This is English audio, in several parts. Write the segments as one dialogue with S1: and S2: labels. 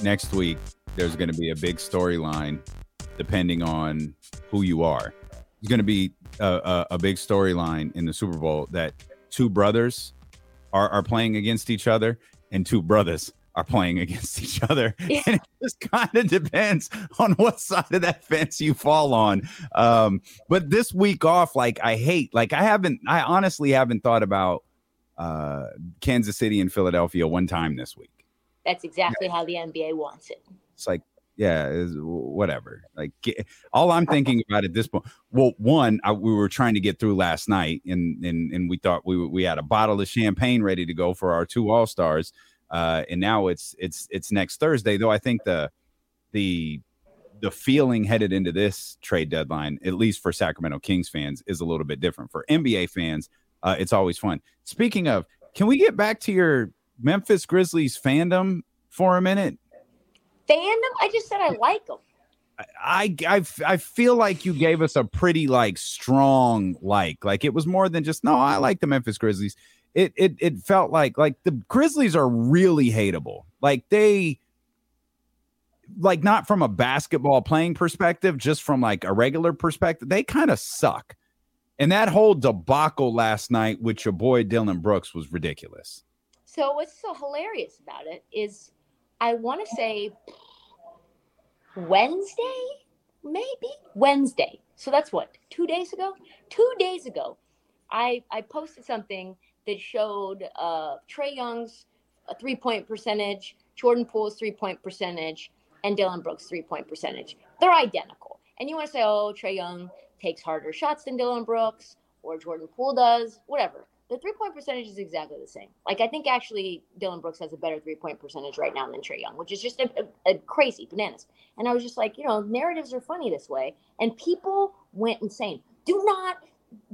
S1: Next week there's going to be a big storyline depending on who you are. It's going to be a, a, a big storyline in the Super Bowl that two brothers are, are playing against each other and two brothers are playing against each other. Yeah. And it just kind of depends on what side of that fence you fall on. Um, but this week off, like I hate, like I haven't, I honestly haven't thought about uh, Kansas City and Philadelphia one time this week.
S2: That's exactly yeah. how the NBA wants it.
S1: It's like, yeah, is whatever. Like, get, all I'm thinking about at this point. Well, one, I, we were trying to get through last night, and and and we thought we we had a bottle of champagne ready to go for our two All Stars, uh, and now it's it's it's next Thursday. Though I think the the the feeling headed into this trade deadline, at least for Sacramento Kings fans, is a little bit different. For NBA fans, uh, it's always fun. Speaking of, can we get back to your Memphis Grizzlies fandom for a minute?
S2: Fandom? I just said I like them.
S1: I, I I feel like you gave us a pretty like strong like like it was more than just no I like the Memphis Grizzlies. It it it felt like like the Grizzlies are really hateable. Like they like not from a basketball playing perspective, just from like a regular perspective, they kind of suck. And that whole debacle last night with your boy Dillon Brooks was ridiculous.
S2: So what's so hilarious about it is I want to say Wednesday, maybe Wednesday. So that's what, two days ago? Two days ago, I, I posted something that showed uh, Trae Young's three point percentage, Jordan Poole's three point percentage, and Dillon Brooks' three point percentage. They're identical. And you want to say, oh, Trae Young takes harder shots than Dillon Brooks, or Jordan Poole does, whatever the three point percentage is exactly the same. Like I think actually Dillon Brooks has a better three point percentage right now than Trae Young, which is just a, a, a, crazy bananas. And I was just like, you know, narratives are funny this way, and people went insane. Do not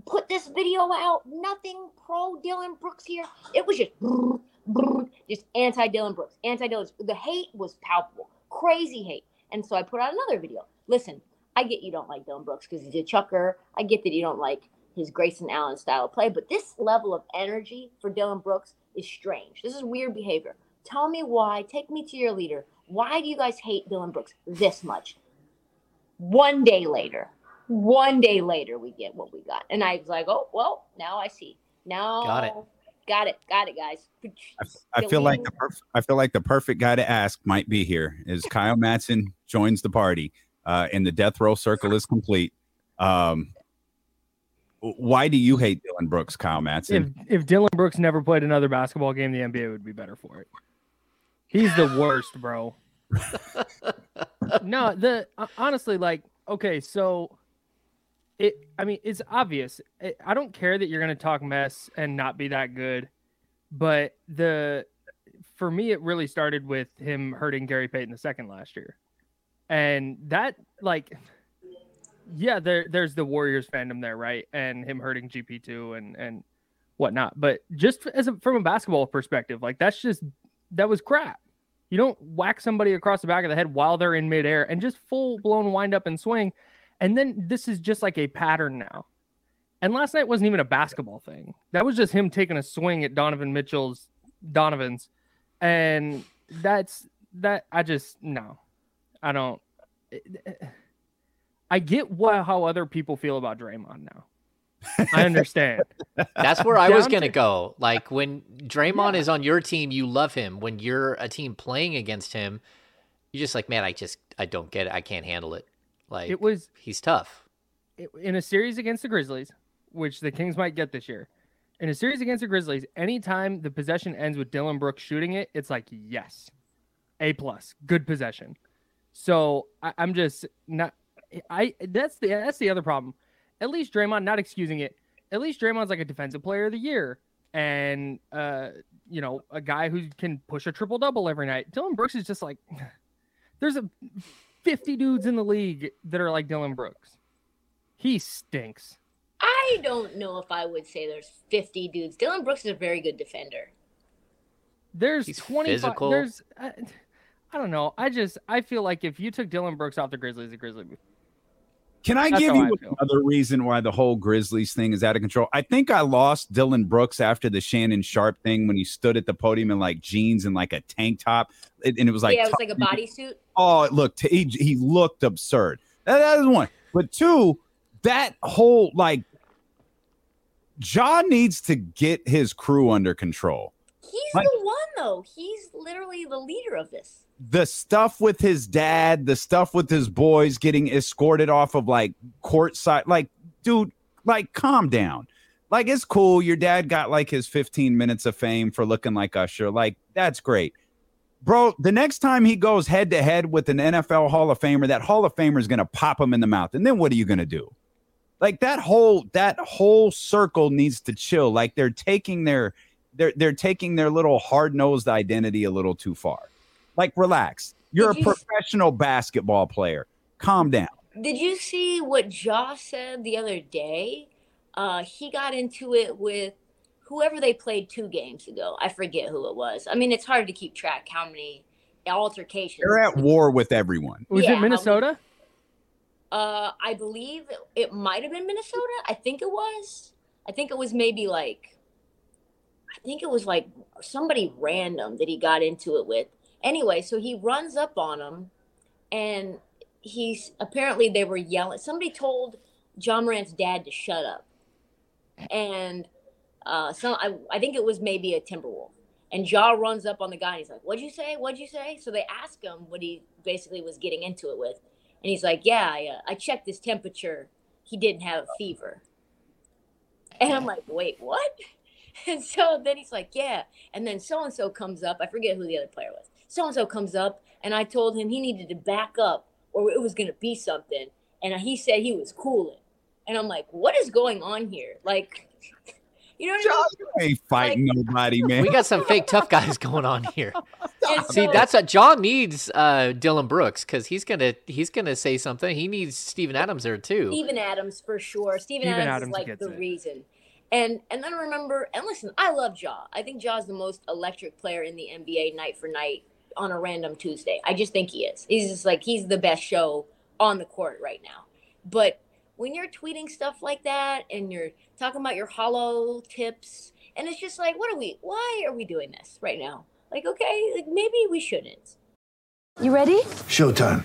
S2: put this video out. Nothing pro Dillon Brooks here. It was just just anti Dillon Brooks, anti Dillon. The hate was palpable, crazy hate. And so I put out another video. Listen, I get you don't like Dillon Brooks because he's a chucker. I get that you don't like his Grayson Allen style of play. But this level of energy for Dillon Brooks is strange. This is weird behavior. Tell me why. Take me to your leader. Why do you guys hate Dillon Brooks this much? One day later, one day later, we get what we got. And I was like, oh, well, now I see. Now
S3: got it.
S2: Got it. Got it, guys.
S1: I, I feel like the perf- I feel like the perfect guy to ask might be here is Kyle Madsen joins the party uh, and the death row circle is complete. Um, why do you hate Dillon Brooks, Kyle Madsen?
S4: If if Dillon Brooks never played another basketball game, the NBA would be better for it. He's the worst, bro. no, the uh, honestly, like, okay, so it. I mean, it's obvious. It, I don't care that you're gonna talk mess and not be that good, but the for me, it really started with him hurting Gary Payton the second last year, and that like yeah, there there's the Warriors fandom there, right? And him hurting GP two and and whatnot. But just as a, from a basketball perspective, like that's just that was crap. You don't whack somebody across the back of the head while they're in midair and just full blown wind up and swing. And then this is just like a pattern now. And last night wasn't even a basketball thing. That was just him taking a swing at Donovan Mitchell's Donovan's. And that's that I just no. I don't eh, eh, I get what how other people feel about Draymond now. I understand.
S3: That's where I was going to
S4: to-
S3: go. Like when Draymond
S4: Yeah.
S3: is on your team, you love him. When you're a team playing against him, you're just like, man, I just I don't get it. I can't handle it. Like
S4: It was
S3: he's tough.
S4: it- in a series against the Grizzlies, which the Kings might get this year. In a series against the Grizzlies, anytime the possession ends with Dillon Brooks shooting it, it's like yes, a plus, good possession. So I, I'm just not. I that's the that's the other problem. At least Draymond, not excusing it. At least Draymond's like a defensive player of the year, and uh, you know, a guy who can push a triple double every night. Dillon Brooks is just like, there's a 50 dudes in the league that are like Dillon Brooks. He stinks.
S2: I don't know if I would say there's 50 dudes. Dillon Brooks is a very good defender.
S4: There's
S3: He's
S4: 25.
S3: physical.
S4: There's, I, I don't know. I just, I feel like if you took Dillon Brooks off the Grizzlies, the Grizzlies. Would-
S1: Can I
S4: That's
S1: give you
S4: I
S1: another reason why the whole Grizzlies thing is out of control? I think I lost Dillon Brooks after the Shannon Sharpe thing when he stood at the podium in like jeans and like a tank top, and and it was like,
S2: yeah, it was like a bodysuit.
S1: oh, it looked he, he looked absurd. That, that is one, but two, that whole like, John needs to get his crew under control.
S2: He's
S1: Like-
S2: the one though. He's literally the leader of this.
S1: the stuff with his dad, the stuff with his boys getting escorted off of like courtside, like, dude, like, calm down. Like, it's cool. Your dad got like his 15 minutes of fame for looking like Usher. Like, that's great. Bro, the next time he goes head to head with an NFL Hall of Famer, that Hall of Famer is going to pop him in the mouth. And then what are you going to do? Like that whole that whole circle needs to chill. Like they're taking their they're they're taking their little hard-nosed identity a little too far. Like, relax. You're
S2: Did
S1: a
S2: you s-
S1: professional basketball player. Calm down.
S2: Did you see what Josh said the other day? Uh, he got into it with whoever they played two games ago. I forget who it was. I mean, it's hard to keep track how many altercations.
S1: They're at war with everyone.
S4: Was
S2: Yeah, how
S4: it
S2: many-
S4: Minnesota?
S2: Uh, I believe it might have been Minnesota. I think it was. I think it was maybe like, I think it was like somebody random that he got into it with. Anyway, so he runs up on him, and he's apparently they were yelling. Somebody told Ja Morant's dad to shut up, and uh, so I, I think it was maybe a Timberwolf. And Ja runs up on the guy and he's like, What'd you say? What'd you say? So they ask him what he basically was getting into it with. And he's like, Yeah, I, uh, I checked his temperature. He didn't have a fever. And I'm like, Wait, what? And so then he's like, Yeah. And then so and so comes up. I forget who the other player was. So and so comes up, and I told him he needed to back up or it was going to be something. And he said he was cooling. And I'm like, What is going on here? Like, you know what I mean?
S1: Josh, you ain't fighting nobody, man.
S3: We got some fake tough guys going on here. See, that's a John needs uh, Dillon Brooks because he's gonna he's gonna say something. He needs Steven Adams there too.
S2: Steven Adams for sure. Steven,
S4: Steven
S2: Adams,
S4: Adams
S2: is like the
S4: it.
S2: reason. And and then remember and listen, I love Ja. I think Ja's the most electric player in the NBA night for night on a random Tuesday. I just think he is. He's just like he's the best show on the court right now. But when you're tweeting stuff like that and you're talking about your hollow tips and it's just like what are we why are we doing this right now? Like okay, like maybe we shouldn't.
S5: You ready?
S6: Showtime.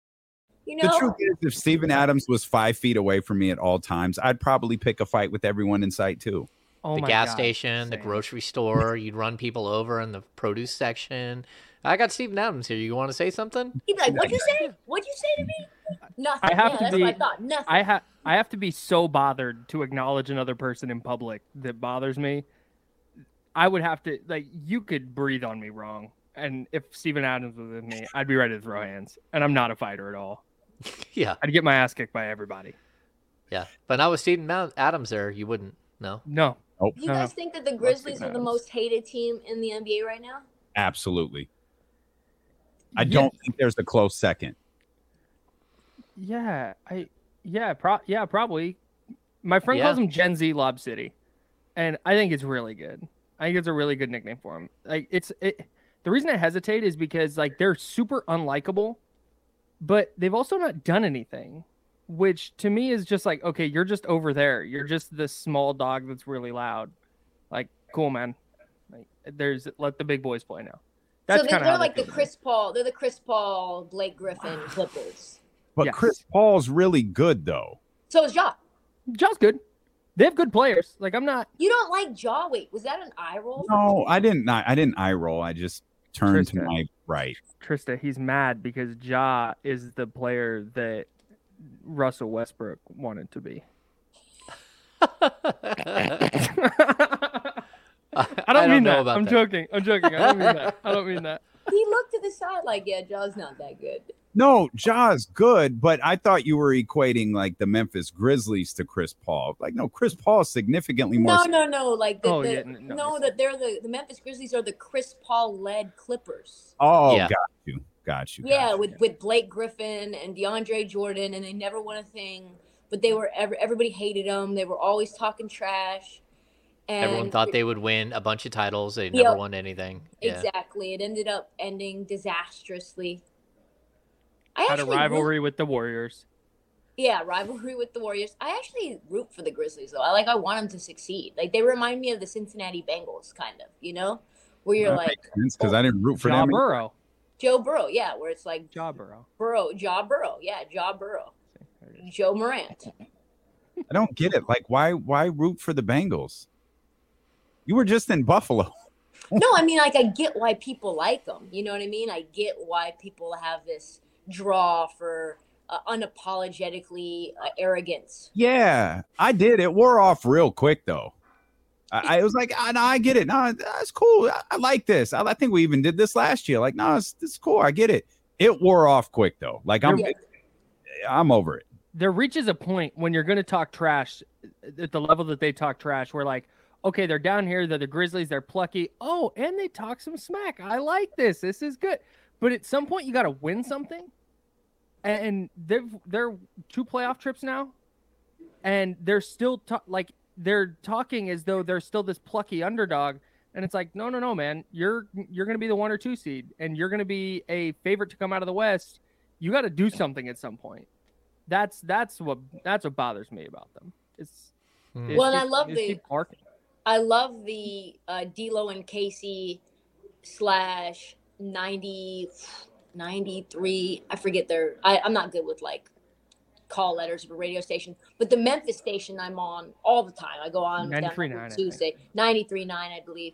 S2: You know?
S1: The truth is, if Steven Adams was five feet away from me at all times, I'd probably pick a fight with everyone in sight too.
S4: Oh
S3: the gas
S4: God.
S3: station,
S4: Same.
S3: the grocery store, you'd run people over in the produce section. I got Steven Adams here. You want to say something?
S2: He'd be like, "What'd you say? What'd you say to me? Nothing."
S4: I have
S2: yeah,
S4: to be,
S2: I thought. Nothing.
S4: I have I have to be so bothered to acknowledge another person in public that bothers me. I would have to like you could breathe on me wrong, and if Steven Adams was with me, I'd be ready to throw hands, and I'm not a fighter at all.
S3: Yeah,
S4: I'd get my ass kicked by everybody.
S3: yeah. But not with Steven Mount- Adams there, you wouldn't. No.
S4: No,
S1: Nope.
S2: You guys think that the Grizzlies are the most hated team in the NBA right now?
S1: Absolutely. I
S4: Yeah.
S1: don't think there's a close second.
S4: yeah, I yeah, pro yeah, probably. My friend
S3: Yeah.
S4: calls him Gen Z Lob City, and I think it's really good. I think it's a really good nickname for him. Like it's it. The reason I hesitate is because like they're super unlikable, but they've also not done anything, which to me is just like okay, you're just over there. You're just this small dog that's really loud. Like cool, man. Like there's let the big boys play now. That's
S2: so they,
S4: kind of
S2: they're like the Chris Paul. They're the Chris Paul, Blake Griffin Clippers.
S1: But
S4: Yes.
S1: Chris Paul's really good though.
S2: So is Ja.
S4: Just good. They have good players. Like I'm not.
S2: You don't like Ja? Wait, was that an eye roll?
S1: No, I didn't. I, I didn't eye roll. I just turned to
S4: Trista.
S1: my right.
S4: Trista, he's mad because Ja is the player that Russell Westbrook wanted to be. I don't, mean
S3: know
S4: that.
S3: about
S4: I'm
S3: that.
S4: joking. I'm joking. I don't mean that. I don't mean that.
S2: He looked to the side like, yeah, Ja's not that good.
S1: No, Ja's good, but I thought you were equating like the Memphis Grizzlies to Chris Paul. Like, no, Chris Paul is significantly more.
S2: No, no, no. Like the,
S4: Oh,
S2: the-
S4: yeah, n- no,
S2: no, that they're the the Memphis Grizzlies are the Chris Paul led Clippers.
S1: Oh,
S3: Yeah.
S1: got you, got you. got
S2: Yeah,
S1: you.
S2: with with Blake Griffin and DeAndre Jordan, and they never won a thing. But they were ever everybody hated them. They were always talking trash. And
S3: Everyone thought they would win a bunch of titles. They
S2: Yep.
S3: never won anything. Yeah.
S2: exactly. It ended up ending disastrously. I
S4: Had a
S2: actually root-
S4: rivalry with the Warriors.
S2: Yeah, rivalry with the Warriors. I actually root for the Grizzlies though. I like I want them to succeed. Like they remind me of the Cincinnati Bengals, kind of. You know, where you're
S1: That
S2: like
S1: because I didn't root for
S4: Ja
S1: them.
S4: Burrow.
S2: Joe Burrow. Yeah, where it's like
S4: Ja Burrow.
S2: Burrow, Ja Burrow. Yeah, Ja Burrow. Joe Morant.
S1: I don't get it. Like, why, why root for the Bengals? You were just in Buffalo.
S2: no, I mean like I get why people like them. You know what I mean? I get why people have this draw for uh, unapologetically uh, arrogance.
S1: Yeah, I did. It wore off real quick though. I, I was like, ah, no, I get it. No, that's cool. I, I like this. I, I think we even did this last year. Like, no, it's, it's cool. I get it. It wore off quick though. Like, I'm,
S2: Yeah.
S1: I'm over it.
S4: there reaches a point when you're going to talk trash at the level that they talk trash. We're like, okay, they're down here. They're the Grizzlies. They're plucky. Oh, and they talk some smack. I like this. This is good. But at some point, you got to win something. And they've they're two playoff trips now, and they're still ta- like they're talking as though they're still this plucky underdog. And it's like, no, no, no, man. You're you're going to be the one or two seed, and you're going to be a favorite to come out of the West. You got to do something at some point that's that's what that's what bothers me about them. It's, it's
S2: Well, and I love the-
S4: keep.
S2: I love the uh, D'Lo and Casey slash 90, 93. I forget their. I, I'm not good with like call letters of a radio station, but the Memphis station I'm on all the time. I go on down
S4: 93.9, I
S2: every
S4: think.
S2: Tuesday, 93.9, I believe.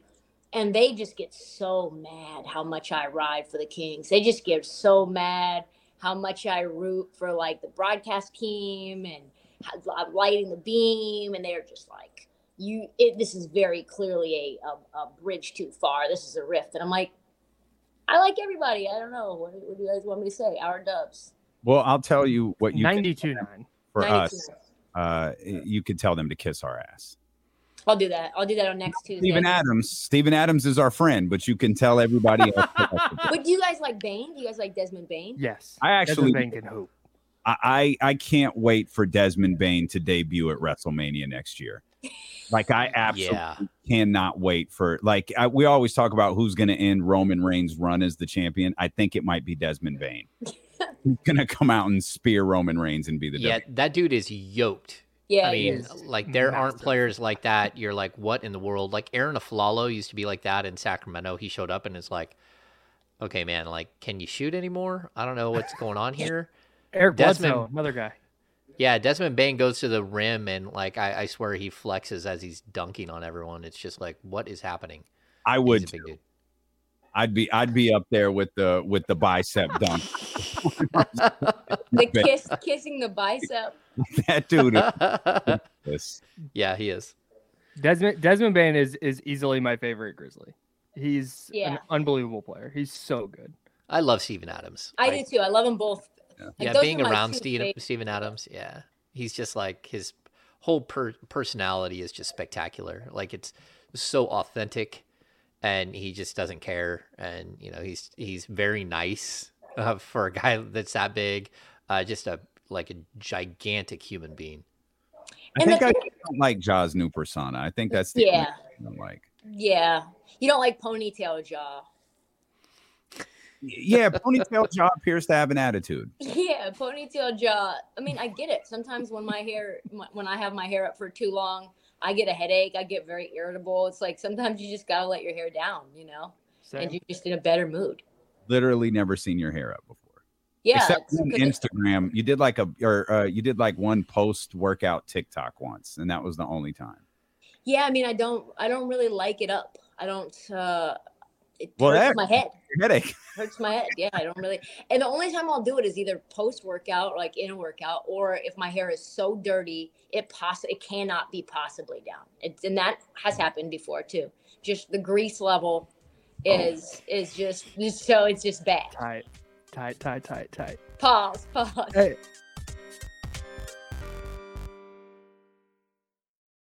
S2: And they just get so mad how much I ride for the Kings. They just get so mad how much I root for like the broadcast team and how- I'm lighting the beam, and they're just like, "You, it, this is very clearly a, a a bridge too far. This is a rift." And I'm like, "I like everybody. I don't know. What, what do you guys want me to say? Our Dubs,
S1: Well, I'll tell you what you can
S4: 92 9.
S1: for
S2: 92.
S1: us. Uh, you could tell them to kiss our ass.
S2: I'll do that. I'll do that on next Tuesday."
S1: Steven Adams. Steven Adams is our friend, but you can tell everybody else.
S2: But do you guys like Bane? Do you guys like Desmond Bane?
S4: Yes.
S1: I actually-
S4: Desmond Bane can hoop.
S1: I, I I can't wait for Desmond Bane to debut at WrestleMania next year. Like I absolutely
S3: Yeah.
S1: cannot wait for like I, we always talk about who's going to end Roman Reigns' run as the champion. I think it might be Desmond Bane. He's going to come out and spear Roman Reigns and be the
S3: Yeah,
S1: W.
S3: that dude is yoked.
S2: Yeah,
S3: I mean,
S2: is.
S3: like mm-hmm. there aren't players like that. You're like, what in the world? Like Arron Afflalo used to be like that in Sacramento. He showed up and is like, okay, man, like, can you shoot anymore? I don't know what's going on here.
S4: Eric
S3: Desmond-
S4: Bledsoe, another guy.
S3: Yeah, Desmond Bane goes to the rim and like I, I swear he flexes as he's dunking on everyone. It's just like, what is happening?
S1: I would
S3: a dude.
S1: I'd be I'd be up there with the with the bicep dunk.
S2: the kiss, kissing the bicep.
S1: that dude is
S3: yeah, he is.
S4: Desmond Desmond Bane is is easily my favorite Grizzly. He's
S2: Yeah.
S4: an unbelievable player. He's so good.
S3: I love Steven Adams.
S2: I
S3: Like,
S2: do too. I love them both. Like,
S3: yeah, being around
S2: two
S3: Steven, Adams, yeah, he's just like his whole per- personality is just spectacular. Like it's so authentic, and he just doesn't care. And you know, he's he's very nice uh, for a guy that's that big. Uh, just a like a gigantic human being.
S1: I
S2: And the
S1: think I
S2: thing-
S1: don't like Ja's new persona. I think that's the
S2: Yeah.
S1: I don't like.
S2: Yeah. You don't like ponytail Ja.
S1: Yeah, ponytail Ja appears to have an attitude.
S2: Yeah, ponytail Ja. I mean, I get it. Sometimes when my hair, when I have my hair up for too long, I get a headache. I get very irritable. It's like sometimes you just gotta let your hair down, you know,
S4: Same.
S2: and you're just in a better mood.
S1: Literally never seen your hair up before.
S2: Yeah,
S1: Except
S2: it's
S1: on
S2: 'cause it-
S1: Instagram, you did like a or uh, you did like one post workout TikTok once, and that was the only time.
S2: yeah. I mean, I don't, I don't really like it up. I don't. uh It
S1: Well,
S2: hurts my head.
S1: Headache.
S2: hurts my head. Yeah, I don't really. And the only time I'll do it is either post workout, like in a workout, or if my hair is so dirty, it poss it cannot be possibly down. It's and that has happened before too. Just the grease level oh. is is just, just so it's just bad.
S4: Tight, tight, tight, tight, tight.
S2: Pause. Pause.
S4: Hey,